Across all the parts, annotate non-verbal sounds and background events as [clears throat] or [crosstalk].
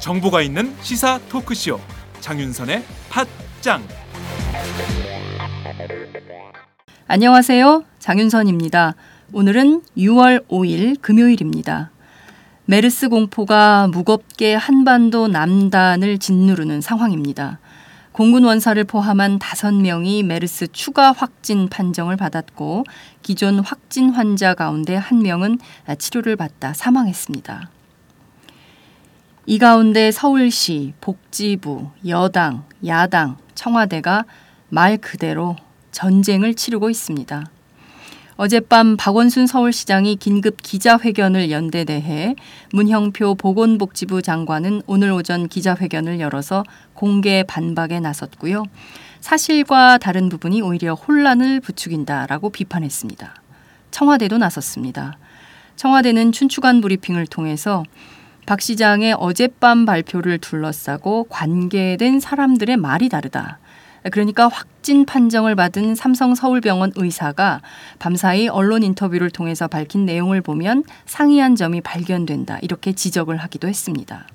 정보가 있는 시사 토크쇼 장윤선의 팟짱 안녕하세요. 장윤선입니다. 오늘은 6월 5일 금요일입니다. 메르스 공포가 무겁게 한반도 남단을 짓누르는 상황입니다. 공군 원사를 포함한 5명이 메르스 추가 확진 판정을 받았고 기존 확진 환자 가운데 1명은 치료를 받다 사망했습니다. 이 가운데 서울시, 복지부, 여당, 야당, 청와대가 말 그대로 전쟁을 치르고 있습니다. 어젯밤 박원순 서울시장이 긴급 기자회견을 연대 대해 문형표 보건복지부 장관은 오늘 오전 기자회견을 열어서 공개 반박에 나섰고요. 사실과 다른 부분이 오히려 혼란을 부추긴다라고 비판했습니다. 청와대도 나섰습니다. 청와대는 춘추관 브리핑을 통해서 박 시장의 어젯밤 발표를 둘러싸고 관계된 사람들의 말이 다르다. 그러니까 확 진 판정을 받은 삼성 서울병원 의사가 밤사이 언론 인터뷰를 통해서 밝힌 내용을 보면 상이한 점이 발견된다. 이렇게 지적을 하기도 했습니다.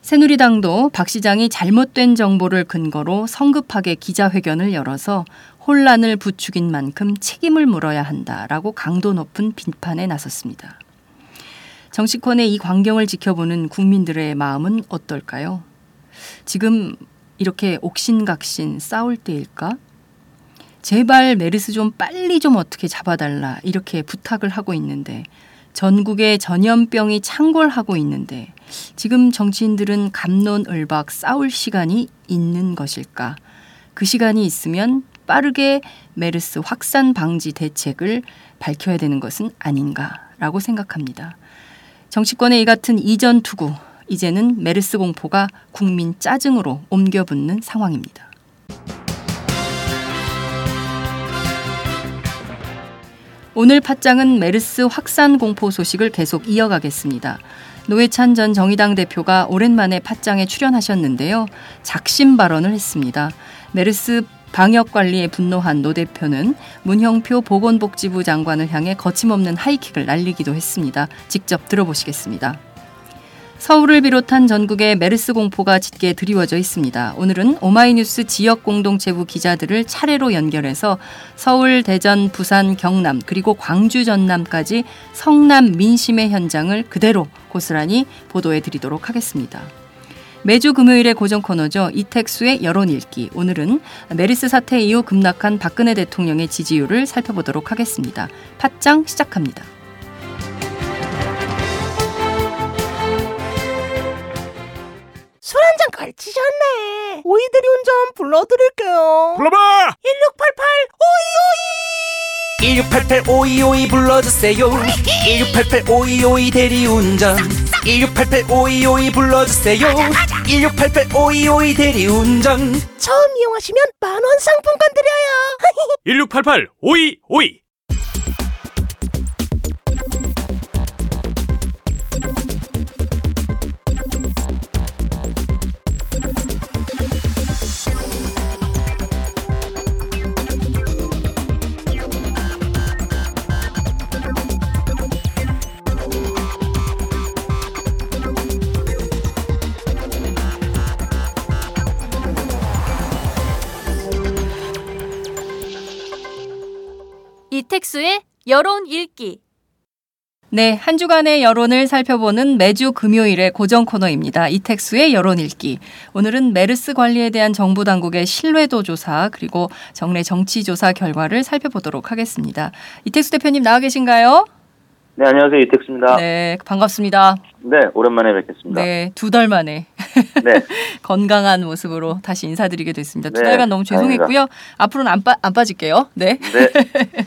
새누리당도 박 시장이 잘못된 정보를 근거로 성급하게 기자회견을 열어서 혼란을 부추긴 만큼 책임을 물어야 한다라고 강도 높은 비판에 나섰습니다. 정치권의 이 광경을 지켜보는 국민들의 마음은 어떨까요? 지금 이렇게 옥신각신 싸울 때일까? 제발 메르스 좀 빨리 좀 어떻게 잡아달라 이렇게 부탁을 하고 있는데 전국에 전염병이 창궐하고 있는데 지금 정치인들은 감론을박 싸울 시간이 있는 것일까? 그 시간이 있으면 빠르게 메르스 확산 방지 대책을 밝혀야 되는 것은 아닌가라고 생각합니다. 정치권의 이 같은 이전 투구 이제는 메르스 공포가 국민 짜증으로 옮겨붙는 상황입니다. 오늘 팟장은 메르스 확산 공포 소식을 계속 이어가겠습니다. 노회찬 전 정의당 대표가 오랜만에 팟장에 출연하셨는데요. 작심 발언을 했습니다. 메르스 방역 관리에 분노한 노 대표는 문형표 보건복지부 장관을 향해 거침없는 하이킥을 날리기도 했습니다. 직접 들어보시겠습니다. 서울을 비롯한 전국에 메르스 공포가 짙게 드리워져 있습니다. 오늘은 오마이뉴스 지역 공동체부 기자들을 차례로 연결해서 서울, 대전, 부산, 경남 그리고 광주, 전남까지 성난 민심의 현장을 그대로 고스란히 보도해 드리도록 하겠습니다. 매주 금요일의 고정 코너죠. 이택수의 여론 읽기. 오늘은 메르스 사태 이후 급락한 박근혜 대통령의 지지율을 살펴보도록 하겠습니다. 팟짱 시작합니다. 한잔 걸치셨네. 오이들이 운전 불러드릴게요. 불러봐 1688 1688 5252 오이오이. 불러주세요 1688 5252 대리운전 1688 5252 불러주세요 1688 5252 대리운전 처음 이용하시면 만원 상품권 드려요. [laughs] 1688 5252 이택수의 여론 읽기. 네, 한 주간의 여론을 살펴보는 매주 금요일의 고정 코너입니다. 이택수의 여론 읽기. 오늘은 메르스 관리에 대한 정부 당국의 신뢰도 조사 그리고 정례 정치 조사 결과를 살펴보도록 하겠습니다. 이택수 대표님 나와 계신가요? 네, 안녕하세요. 이택수입니다. 네, 네, 반갑습니다. 오랜만에 뵙겠습니다. 네, 두 달 만에 네, [laughs] 건강한 모습으로 다시 인사드리게 됐습니다. 두 네, 달간 너무 죄송했고요. 앞으로는 안, 빠, 안 빠질게요. 네. 네, [laughs]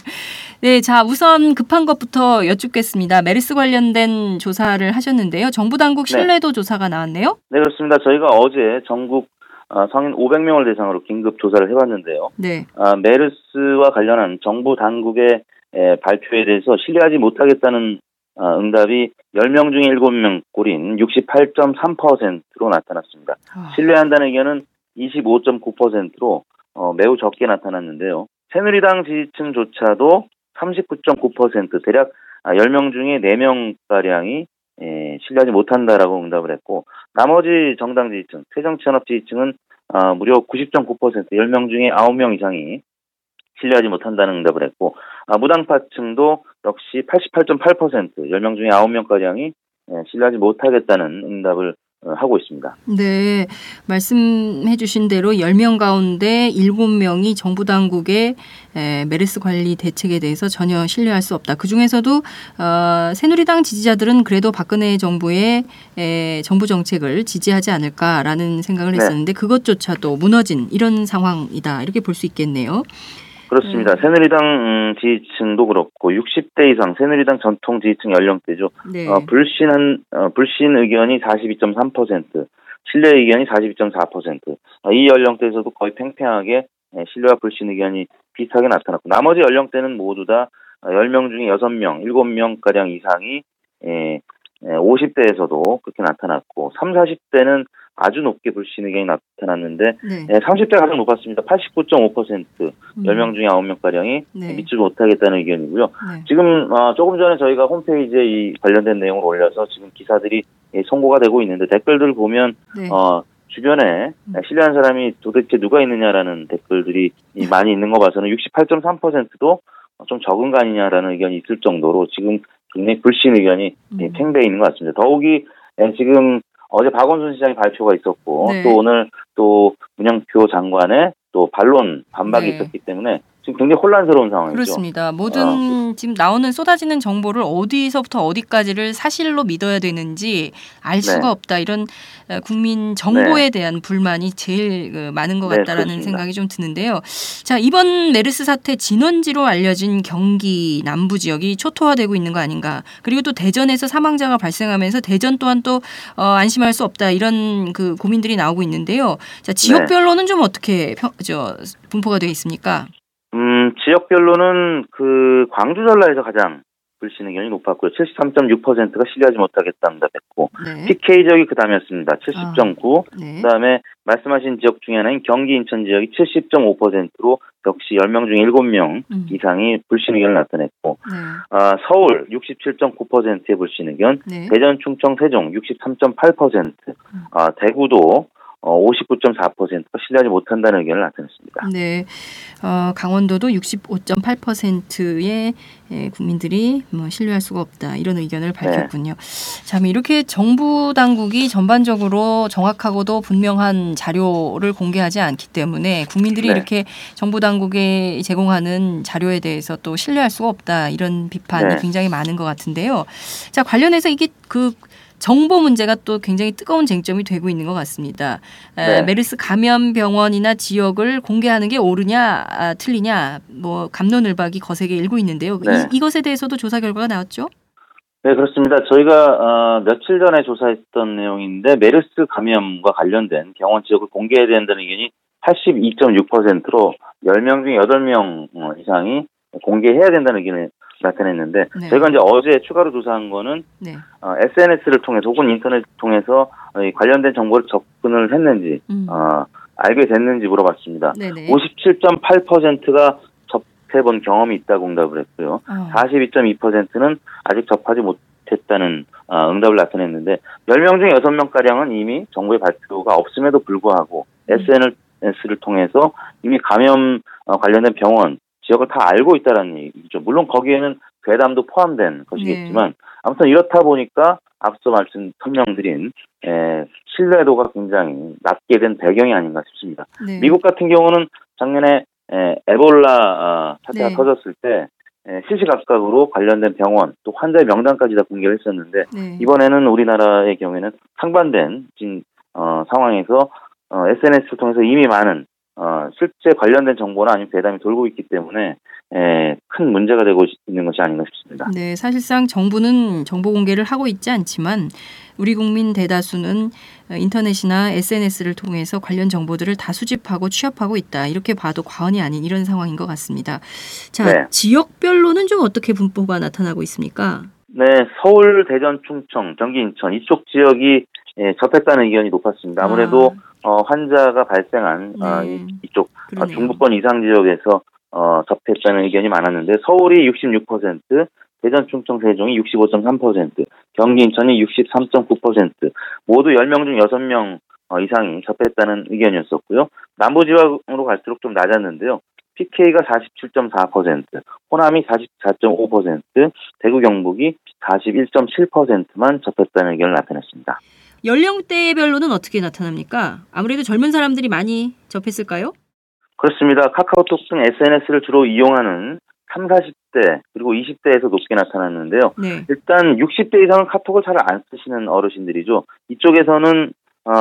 네, 자, 우선 급한 것부터 여쭙겠습니다. 메르스 관련된 조사를 하셨는데요. 정부 당국 네. 신뢰도 조사가 나왔네요. 네, 그렇습니다. 저희가 어제 전국 어, 성인 500명을 대상으로 긴급 조사를 해봤는데요. 네. 아, 메르스와 관련한 정부 당국의 에, 발표에 대해서 신뢰하지 못하겠다는 어, 응답이 10명 중에 7명 꼴인 68.3%로 나타났습니다. 아, 신뢰한다는 의견은 25.9%로 어, 매우 적게 나타났는데요. 새누리당 지지층조차도 39.9% 대략 아, 10명 중에 4명가량이 예, 신뢰하지 못한다라고 응답을 했고 나머지 정당 지지층, 새정치연합 지지층은 아, 무려 90.9% 10명 중에 9명 이상이 신뢰하지 못한다는 응답을 했고 아, 무당파층도 역시 88.8% 10명 중에 9명가량이 예, 신뢰하지 못하겠다는 응답을 어, 하고 있습니다. 네, 말씀해 주신 대로 10명 가운데 7명이 정부 당국의 에, 메르스 관리 대책에 대해서 전혀 신뢰할 수 없다. 그 중에서도 어, 새누리당 지지자들은 그래도 박근혜 정부의 에, 정부 정책을 지지하지 않을까라는 생각을 네. 했었는데 그것조차도 무너진 이런 상황이다. 이렇게 볼 수 있겠네요. 그렇습니다. 음. 새누리당 음, 지지층도 그렇고 60대 이상 새누리당 전통 지지층 연령대죠. 네. 어, 불신한 어, 불신 의견이 42.3%, 신뢰 의견이 42.4%. 어, 이 연령대에서도 거의 팽팽하게 예, 신뢰와 불신 의견이 비슷하게 나타났고 나머지 연령대는 모두 다 어, 10명 중에 6명, 7명 가량 이상이 예, 예, 50대에서도 그렇게 나타났고 3, 40대는 아주 높게 불신 의견이 나타났는데 네. 예, 30대 가장 높았습니다. 89.5%. 음, 10명 중에 9명가량이 네. 믿지 못하겠다는 의견이고요. 네. 지금 어, 조금 전에 저희가 홈페이지에 이 관련된 내용을 올려서 지금 기사들이 예, 송고가 되고 있는데 댓글들 보면 네. 어, 주변에 음. 신뢰한 사람이 도대체 누가 있느냐라는 댓글들이 이 많이 있는 거 봐서는 68.3%도 좀 적은 거 아니냐라는 의견이 있을 정도로 지금 굉장히 불신 의견이 예, 음. 팽배해 있는 것 같습니다. 더욱이 예, 지금 어제 박원순 시장의 발표가 있었고 네. 또 오늘 또 문영표 장관의 또 반론 반박이 네. 있었기 때문에 지금 굉장히 혼란스러운 상황이죠. 그렇습니다. 모든 아. 지금 나오는 쏟아지는 정보를 어디서부터 어디까지를 사실로 믿어야 되는지 알 수가 네. 없다. 이런 어, 국민 정보에 대한 불만이 제일 그, 많은 것 네, 같다라는 그렇습니다. 생각이 좀 드는데요. 자 이번 메르스 사태 진원지로 알려진 경기 남부 지역이 초토화되고 있는 거 아닌가? 그리고 또 대전에서 사망자가 발생하면서 대전 또한 또 어, 안심할 수 없다 이런 그 고민들이 나오고 있는데요. 자 지역별로는 좀 어떻게 평, 저, 분포가 되어 있습니까? 음, 지역별로는 그 광주 전라에서 가장 불신 의견이 높았고요. 73.6%가 신뢰하지 못하겠다 응답했고 네. PK 지역이 그 다음이었습니다. 70.9. 네. 그다음에 말씀하신 지역 중에 하나인 경기 인천 지역이 70.5%로 역시 10명 중에 7명 음. 이상이 불신 의견을 나타냈고 네. 아, 서울 67.9%의 불신 의견, 네. 대전, 충청, 세종 63.8%, 아, 대구도 어, 59.4%가 신뢰하지 못한다는 의견을 나타냈습니다. 네, 어, 강원도도 65.8%의 예, 국민들이 뭐 신뢰할 수가 없다 이런 의견을 밝혔군요. 참 이렇게 정부 당국이 전반적으로 정확하고도 분명한 자료를 공개하지 않기 때문에 국민들이 네. 이렇게 정부 당국에 제공하는 자료에 대해서 또 신뢰할 수가 없다 이런 비판이 네. 굉장히 많은 것 같은데요. 자 관련해서 이게 그 정보 문제가 또 굉장히 뜨거운 쟁점이 되고 있는 것 같습니다. 에, 네. 메르스 감염 병원이나 지역을 공개하는 게 옳으냐 아, 틀리냐 뭐 감론을박이 거세게 일고 있는데요. 네. 이, 이것에 대해서도 조사 결과가 나왔죠? 네, 그렇습니다. 저희가 어, 며칠 전에 조사했던 내용인데 메르스 감염과 관련된 병원 지역을 공개해야 된다는 의견이 82.6%로 10명 중에 8명 어, 이상이 공개해야 된다는 의견을 나타냈는데 네. 저희가 이제 어제 추가로 조사한 거는 네. 어, SNS를 통해서 혹은 인터넷 통해서 관련된 정보를 접근을 했는지 음. 어, 알게 됐는지 물어봤습니다. 네네. 57.8%가 접해본 경험이 있다고 응답을 했고요. 어. 42.2%는 아직 접하지 못했다는 어, 응답을 나타냈는데 10명 중에 6명가량은 이미 정부의 발표가 없음에도 불구하고 음. SNS를 통해서 이미 감염 어, 관련된 병원, 지역을 다 알고 있다는 얘기죠. 물론 거기에는 괴담도 포함된 것이겠지만 네. 아무튼 이렇다 보니까 앞서 말씀 설명드린 에, 신뢰도가 굉장히 낮게 된 배경이 아닌가 싶습니다. 네. 미국 같은 경우는 작년에 에, 에볼라 어, 사태가 네. 터졌을 때 에, 시시각각으로 관련된 병원 또 환자의 명단까지 다 공개를 했었는데 네. 이번에는 우리나라의 경우에는 상반된 지금 어, 상황에서 어, SNS를 통해서 이미 많은 어, 실제 관련된 정보나 아니면 배담이 돌고 있기 때문에 에, 큰 문제가 되고 있는 것이 아닌가 싶습니다. 네, 사실상 정부는 정보 공개를 하고 있지 않지만 우리 국민 대다수는 인터넷이나 SNS를 통해서 관련 정보들을 다 수집하고 취합하고 있다. 이렇게 봐도 과언이 아닌 이런 상황인 것 같습니다. 자, 네. 지역별로는 좀 어떻게 분포가 나타나고 있습니까? 네, 서울, 대전, 충청, 경기, 인천 이쪽 지역이 예, 접했다는 의견이 높았습니다. 아무래도 어, 환자가 발생한 아, 네. 이, 이쪽 아, 그러네요. 중부권 이상 지역에서 어, 접했다는 의견이 많았는데 서울이 66%, 대전, 충청, 세종이 65.3%, 경기, 인천이 63.9% 모두 10명 중 6명 어, 이상이 접했다는 의견이었었고요. 남부지방으로 갈수록 좀 낮았는데요. PK가 47.4%, 호남이 44.5%, 대구 경북이 41.7%만 접했다는 의견을 나타냈습니다. 연령대별로는 어떻게 나타납니까? 아무래도 젊은 사람들이 많이 접했을까요? 그렇습니다. 카카오톡 등 SNS를 주로 이용하는 3, 40대 그리고 20대에서 높게 나타났는데요. 네. 일단 60대 이상은 카톡을 잘 안 쓰시는 어르신들이죠. 이쪽에서는 어,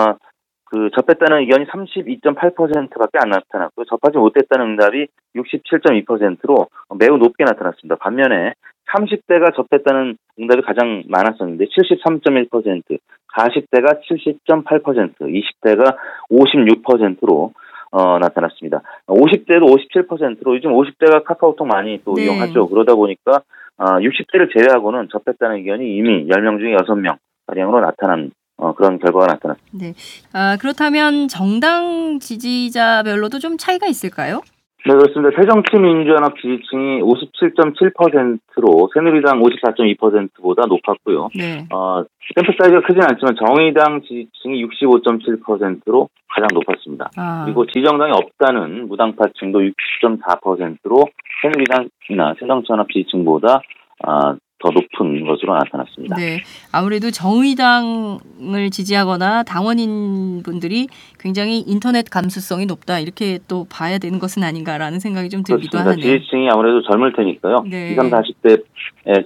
그 접했다는 의견이 32.8%밖에 안 나타났고요. 접하지 못했다는 응답이 67.2%로 매우 높게 나타났습니다. 반면에 30대가 접했다는 응답이 가장 많았었는데 73.1%, 40대가 70.8%, 20대가 56%로 어, 나타났습니다. 50대도 57%로 요즘 50대가 카카오톡 많이 또 네. 이용하죠. 그러다 보니까 어, 60대를 제외하고는 접했다는 의견이 이미 10명 중에 6명 가량으로 나타난 어, 그런 결과가 나타났습니다. 아, 그렇다면 정당 지지자별로도 좀 차이가 있을까요? 네, 그렇습니다. 새정치민주연합 지지층이 57.7%로 새누리당 54.2%보다 높았고요. 네. 어, 샘플 사이즈가 크진 않지만 정의당 지지층이 65.7%로 가장 높았습니다. 아, 그리고 지정당이 없다는 무당파층도 60.4%로 새누리당이나 새정치연합 지지층보다 아, 더 높은 것으로 나타났습니다. 네. 아무래도 정의당을 지지하거나 당원인 분들이 굉장히 인터넷 감수성이 높다 이렇게 또 봐야 되는 것은 아닌가라는 생각이 좀 들기도 그렇습니다. 하네요. 지지층이 아무래도 젊을 테니까요. 네. 20, 30대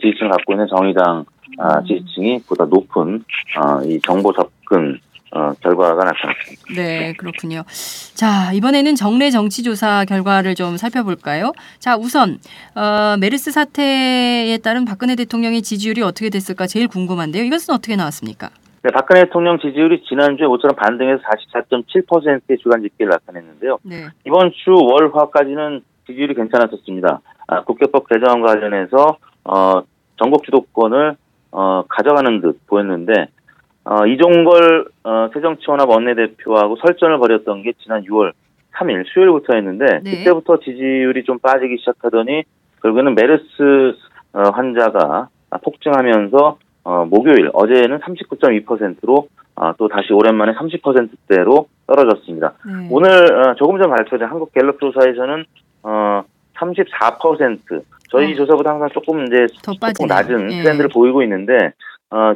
지지층을 갖고 있는 정의당 아, 음. 지지층이 보다 높은 아, 이 정보 접근 어, 결과가 나타났습니다. 네, 그렇군요. 자, 이번에는 정례 정치조사 결과를 좀 살펴볼까요? 자, 우선 어, 메르스 사태에 따른 박근혜 대통령의 지지율이 어떻게 됐을까 제일 궁금한데요. 이것은 어떻게 나왔습니까? 네, 박근혜 대통령 지지율이 지난주에 모처럼 반등해서 44.7%의 주간 집계를 나타냈는데요. 네. 이번 주 월화까지는 지지율이 괜찮았었습니다. 아, 국회법 개정과 관련해서 어, 전국 주도권을 어, 가져가는 듯 보였는데 어, 이종걸 어, 새정치원합 원내대표하고 설전을 벌였던 게 지난 6월 3일 수요일부터였는데 네. 그때부터 지지율이 좀 빠지기 시작하더니 결국에는 메르스 어, 환자가 폭증하면서 어, 목요일 어제는 39.2%로 어, 또 다시 오랜만에 30%대로 떨어졌습니다. 네. 오늘 어, 조금 전 발표된 한국 갤럽 조사에서는 어, 34% 저희 어. 조사보다 항상 조금 이제 더 조금. 낮은 예. 트렌드를 보이고 있는데 어,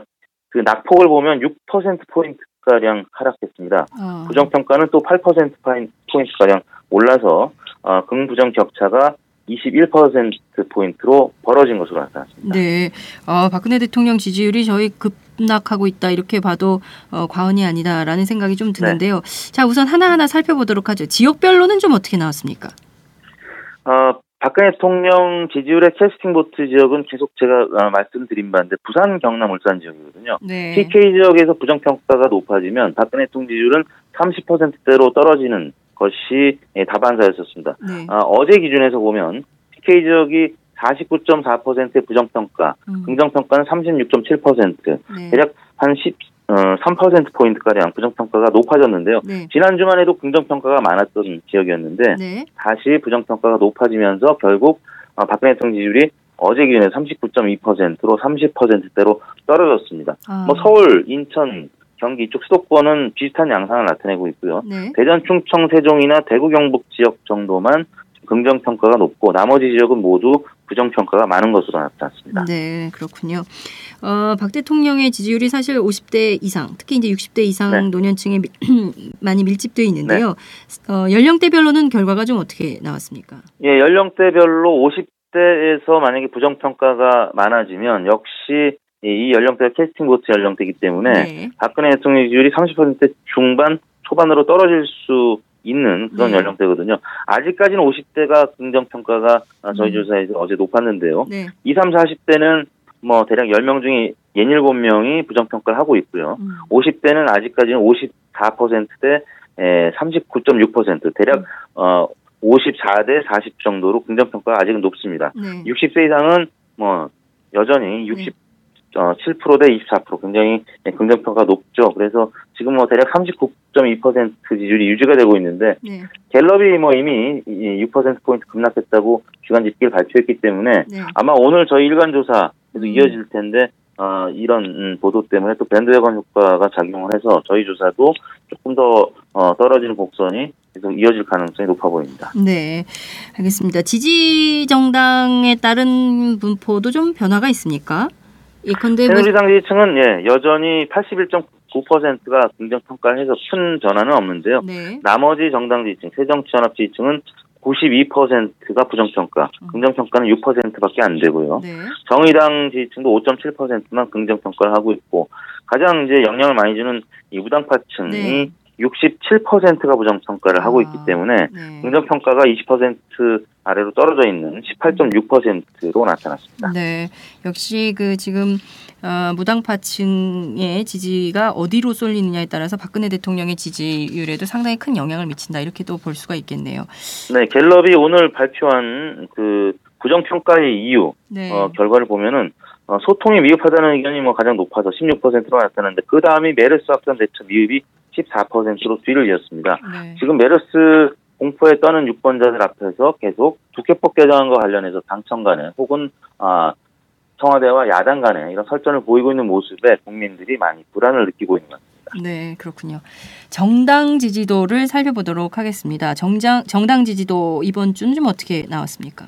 그 낙폭을 보면 6% 포인트 가량 하락했습니다. 어. 부정 평가는 또 8% 포인트 가량 올라서 어, 긍부정 격차가 21% 포인트로 벌어진 것으로 나타났습니다. 네, 어, 박근혜 대통령 지지율이 저희 급락하고 있다 이렇게 봐도 어, 과언이 아니다라는 생각이 좀 드는데요. 네. 자, 우선 하나하나 살펴보도록 하죠. 지역별로는 좀 어떻게 나왔습니까? 어, 박근혜 대통령 지지율의 캐스팅 보트 지역은 계속 제가 어, 말씀드린 바인데 부산, 경남, 울산 지역이거든요. 네. TK 지역에서 부정평가가 높아지면 박근혜 대통령 지지율은 30%대로 떨어지는 것이 예, 다반사였었습니다. 네. 아, 어제 기준에서 보면 TK 지역이 49.4%의 부정평가, 음, 긍정평가는 36.7%, 네. 대략 한 10, 어, 3%포인트가량 부정평가가 높아졌는데요. 네. 지난 주만 해도 긍정평가가 많았던 지역이었는데, 네. 다시 부정평가가 높아지면서 결국 어, 박근혜 대통령 지지율이 어제 기준에 39.2%로 30%대로 떨어졌습니다. 아, 뭐 서울, 인천, 경기 이쪽 수도권은 비슷한 양상을 나타내고 있고요. 네. 대전, 충청, 세종이나 대구, 경북 지역 정도만 긍정 평가가 높고 나머지 지역은 모두 부정 평가가 많은 것으로 나타났습니다. 네, 그렇군요. 어, 박 대통령의 지지율이 사실 50대 이상, 특히 이제 60대 이상 네. 노년층에 미- [clears throat] 많이 밀집되어 있는데요. 어, 연령대별로는 결과가 좀 어떻게 나왔습니까? 예, 연령대별로 50대에서 만약에 부정 평가가 많아지면 역시 이- 이 연령대가 캐스팅 보트 연령대이기 때문에 네. 박근혜 대통령 지지율이 30% 중반 초반으로 떨어질 수 있는 그런 네. 연령대거든요. 아직까지는 50대가 긍정 평가가 아, 저희 음. 조사에서 어제 높았는데요. 네. 20, 40대는 뭐 대략 10명 중에 67명이 부정 평가를 하고 있고요. 음. 50대는 아직까지는 54%대 39.6% 대략 음. 어 54대 40 정도로 긍정 평가가 아직은 높습니다. 네. 60세 이상은 뭐 여전히 60 어, 7%대 24% 굉장히 네, 긍정평가 높죠. 그래서 지금 뭐 대략 39.2% 지지율이 유지가 되고 있는데 네. 갤럽이 뭐 이미 6%포인트 급락했다고 주간 집계를 발표했기 때문에 네. 아마 오늘 저희 일간 조사에도 음. 이어질 텐데 어, 이런 음, 보도 때문에 또 밴드웨건 효과가 작용을 해서 저희 조사도 조금 더 어, 떨어지는 곡선이 계속 이어질 가능성이 높아 보입니다. 네, 알겠습니다. 지지 정당에 따른 분포도 좀 변화가 있습니까? 예컨대 뭐, 새누리당 지지층은 예, 여전히 81.9%가 긍정 평가를 해서 큰 변화는 없는데요. 네, 나머지 정당 지지층, 새정치연합 지지층은 92%가 부정평가, 음. 긍정평가는 6%밖에 안 되고요. 네, 정의당 지지층도 5.7%만 긍정평가를 하고 있고, 가장 이제 영향을 많이 주는 이 우당파층이 네. 67%가 부정평가를 하고 있기 아, 때문에 네. 긍정평가가 20% 아래로 떨어져 있는 18.6%로 나타났습니다. 네, 역시 그 지금 어, 무당파층의 지지가 어디로 쏠리느냐에 따라서 박근혜 대통령의 지지율에도 상당히 큰 영향을 미친다 이렇게도 볼 수가 있겠네요. 네, 갤럽이 오늘 발표한 그 부정평가의 이유, 네, 어, 결과를 보면은 어, 소통이 미흡하다는 의견이 뭐 가장 높아서 16%로 나타났는데 그 다음이 메르스 확산 대처 미흡이 14%로 뒤를 이었습니다. 네, 지금 메르스 공포에 떠는 유권자들 앞에서 계속 국회법 개정안과 관련해서 당청 간에 혹은 아, 청와대와 야당 간에 이런 설전을 보이고 있는 모습에 국민들이 많이 불안을 느끼고 있는 것 같습니다. 네, 그렇군요. 정당 지지도를 살펴보도록 하겠습니다. 정장 정당 지지도 이번 주는 좀 어떻게 나왔습니까?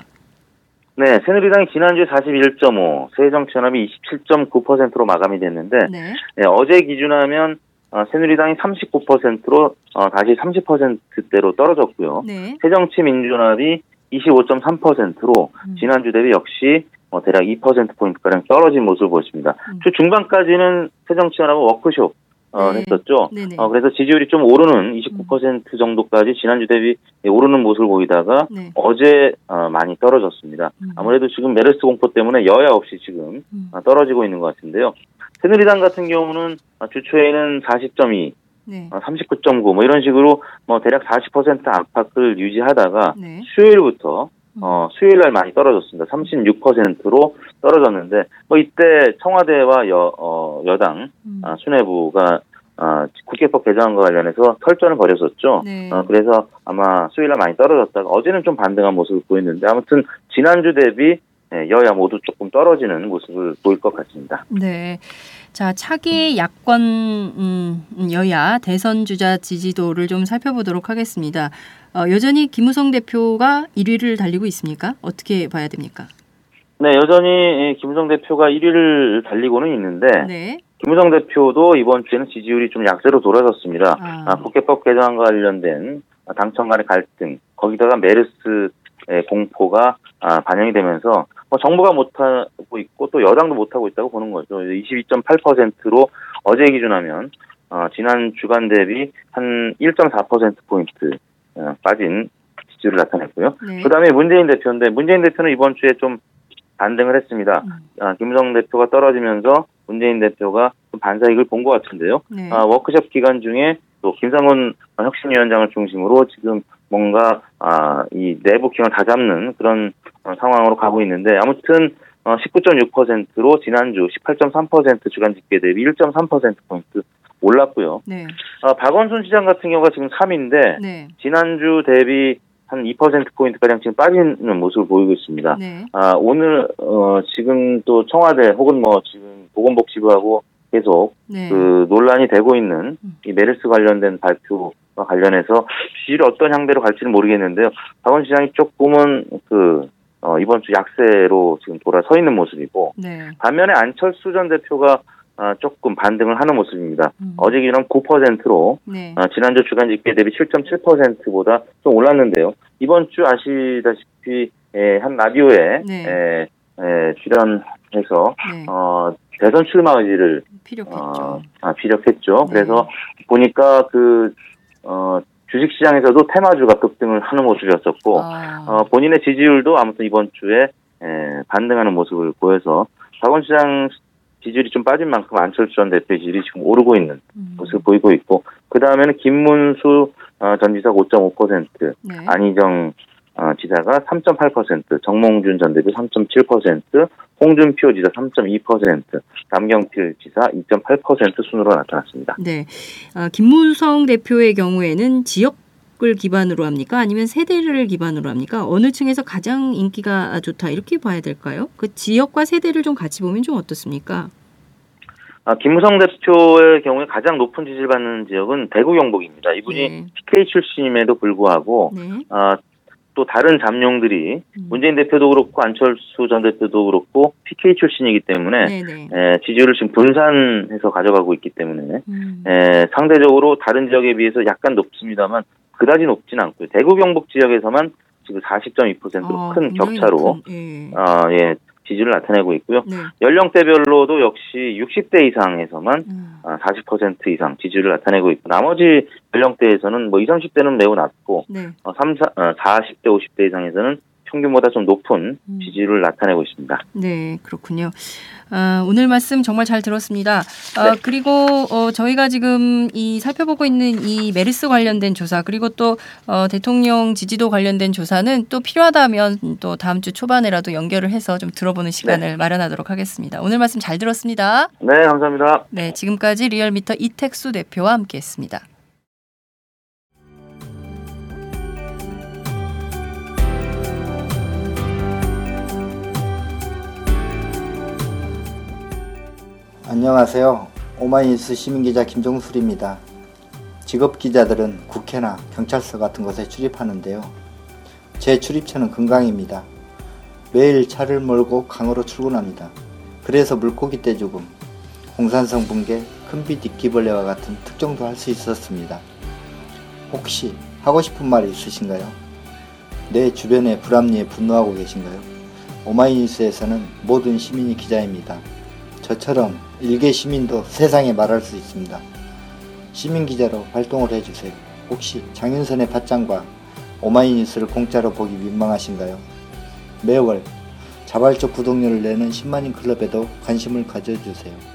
네, 새누리당이 지난주에 41.5, 새정치연합이 27.9%로 마감이 됐는데 네, 네, 어제 기준하면 어, 새누리당이 39%로 어, 다시 30%대로 떨어졌고요. 네, 새정치민주연합이 25.3%로 음. 지난주 대비 역시 어, 대략 2%포인트가량 떨어진 모습을 보였습니다. 음. 주 중반까지는 새정치연합은 워크숍 어, 네. 했었죠. 네네. 어, 그래서 지지율이 좀 오르는 29% 정도까지 지난주 대비 오르는 모습을 보이다가 네, 어제 어, 많이 떨어졌습니다. 음. 아무래도 지금 메르스 공포 때문에 여야 없이 지금 음. 어, 떨어지고 있는 것 같은데요. 새누리당 같은 경우는 어, 주 초에는 40.2, 네, 어, 39.9뭐 이런 식으로 뭐 대략 40% 안팎을 유지하다가 네, 수요일부터 어, 수요일 날 많이 떨어졌습니다. 36%로 떨어졌는데 뭐 이때 청와대와 여, 어, 여당 음. 아, 수뇌부가 아, 국회법 개정안과 관련해서 설전을 벌였었죠. 네. 어, 그래서 아마 수요일 날 많이 떨어졌다가 어제는 좀 반등한 모습을 보였는데 아무튼 지난주 대비 예, 여야 모두 조금 떨어지는 모습을 보일 것 같습니다. 네. 자, 차기 야권 음, 여야 대선 주자 지지도를 좀 살펴보도록 하겠습니다. 어, 여전히 김무성 대표가 1위를 달리고 있습니까? 어떻게 봐야 됩니까? 네, 여전히 예, 김무성 대표가 1위를 달리고는 있는데 네. 김무성 대표도 이번 주에는 지지율이 좀 약세로 돌아섰습니다. 아. 아, 국회법 개정안과 관련된 당청 간의 갈등, 거기다가 메르스의 공포가 아, 반영이 되면서 뭐 정부가 못하고 있고 또 여당도 못하고 있다고 보는 거죠. 22.8%로 어제 기준하면 어, 지난 주간 대비 한 1.4%포인트 어, 빠진 지지율을 나타냈고요. 네. 그 다음에 문재인 대표인데 문재인 대표는 이번 주에 좀 반등을 했습니다. 음. 아, 김무성 대표가 떨어지면서 문재인 대표가 좀 반사익을 본 것 같은데요. 네. 아, 워크숍 기간 중에 또 김상훈 혁신위원장을 중심으로 지금 뭔가 아, 이 내부 기능을 다 잡는 그런 어, 상황으로 가고 있는데 아무튼 어, 19.6%로 지난주 18.3% 주간 집계 대비 1.3%포인트 올랐고요. 네. 아, 박원순 시장 같은 경우가 지금 3위인데 네. 지난주 대비 한 2%포인트가량 지금 빠지는 모습을 보이고 있습니다. 네. 아, 오늘, 어, 지금 또 청와대 혹은 뭐 지금 보건복지부하고 계속 네. 그 논란이 되고 있는 음. 이 메르스 관련된 발표와 관련해서 지지율이 어떤 향배로 갈지는 모르겠는데요. 박원 시장이 조금은 그, 어, 이번 주 약세로 지금 돌아서 있는 모습이고 네. 반면에 안철수 전 대표가 아, 조금 반등을 하는 모습입니다. 음. 어제 기준 9%로 네. 아, 지난주 주간 집계 대비 7.7%보다 좀 올랐는데요. 이번 주 아시다시피 에, 한 라디오에 네. 에, 에, 출연해서 네. 어, 대선 출마 의지를 필요했죠. 어, 아, 피력했죠. 네. 그래서 보니까 그 어, 주식시장에서도 테마주가 급등을 하는 모습이었었고 아. 어, 본인의 지지율도 아무튼 이번 주에 에, 반등하는 모습을 보여서 박원 시장 지지율이 좀 빠진 만큼 안철수 전 대표의 지지율이 지금 오르고 있는 음. 모습을 보이고 있고 그 다음에는 김문수 어, 전 지사가 5.5%, 네. 안희정 어, 지사가 3.8%, 정몽준 전 대표 3.7%, 홍준표 지사 3.2%, 남경필 지사 2.8% 순으로 나타났습니다. 네. 아, 김무성 대표의 경우에는 지역 을 기반으로 합니까? 아니면 세대를 기반으로 합니까? 어느 층에서 가장 인기가 좋다 이렇게 봐야 될까요? 그 지역과 세대를 좀 같이 보면 좀 어떻습니까? 아, 김무성 대표의 경우에 가장 높은 지지를 받는 지역은 대구 경북입니다. 이분이 네. PK 출신임에도 불구하고 네. 아, 또 다른 잠룡들이 음. 문재인 대표도 그렇고 안철수 전 대표도 그렇고 PK 출신이기 때문에 네, 네. 에, 지지율을 지금 분산해서 가져가고 있기 때문에 음. 에, 상대적으로 다른 지역에 비해서 약간 높습니다만 그다지 높진 않고요. 대구 경북 지역에서만 지금 40.2%로 어, 큰 격차로 큰, 예. 어, 예, 지지를 나타내고 있고요. 네. 연령대별로도 역시 60대 이상에서만 음. 아, 40% 이상 지지를 나타내고 있고 나머지 연령대에서는 뭐 20, 30대는 매우 낮고 네. 어, 3, 4, 어, 40대, 50대 이상에서는 평균보다 좀 높은 음. 지지를 나타내고 있습니다. 네, 그렇군요. 아, 오늘 말씀 정말 잘 들었습니다. 아, 네. 그리고 어, 저희가 지금 이 살펴보고 있는 이 메르스 관련된 조사 그리고 또 어, 대통령 지지도 관련된 조사는 또 필요하다면 또 다음 주 초반에라도 연결을 해서 좀 들어보는 시간을 마련하도록 하겠습니다. 오늘 말씀 잘 들었습니다. 네, 감사합니다. 네, 지금까지 리얼미터 이택수 대표와 함께했습니다. 안녕하세요. 오마이뉴스 시민기자 김종술입니다. 직업 기자들은 국회나 경찰서 같은 곳에 출입하는데요. 제 출입처는 금강입니다. 매일 차를 몰고 강으로 출근합니다. 그래서 물고기 떼죽음, 홍산성 붕괴, 큰빛 이끼벌레와 같은 특종도 할 수 있었습니다. 혹시 하고 싶은 말이 있으신가요? 내 주변의 불합리에 분노하고 계신가요? 오마이뉴스에서는 모든 시민이 기자입니다. 저처럼 일개 시민도 세상에 말할 수 있습니다. 시민 기자로 활동을 해주세요. 혹시 장윤선의 팟짱과 오마이뉴스를 공짜로 보기 민망하신가요? 매월 자발적 구독료를 내는 10만인 클럽에도 관심을 가져주세요.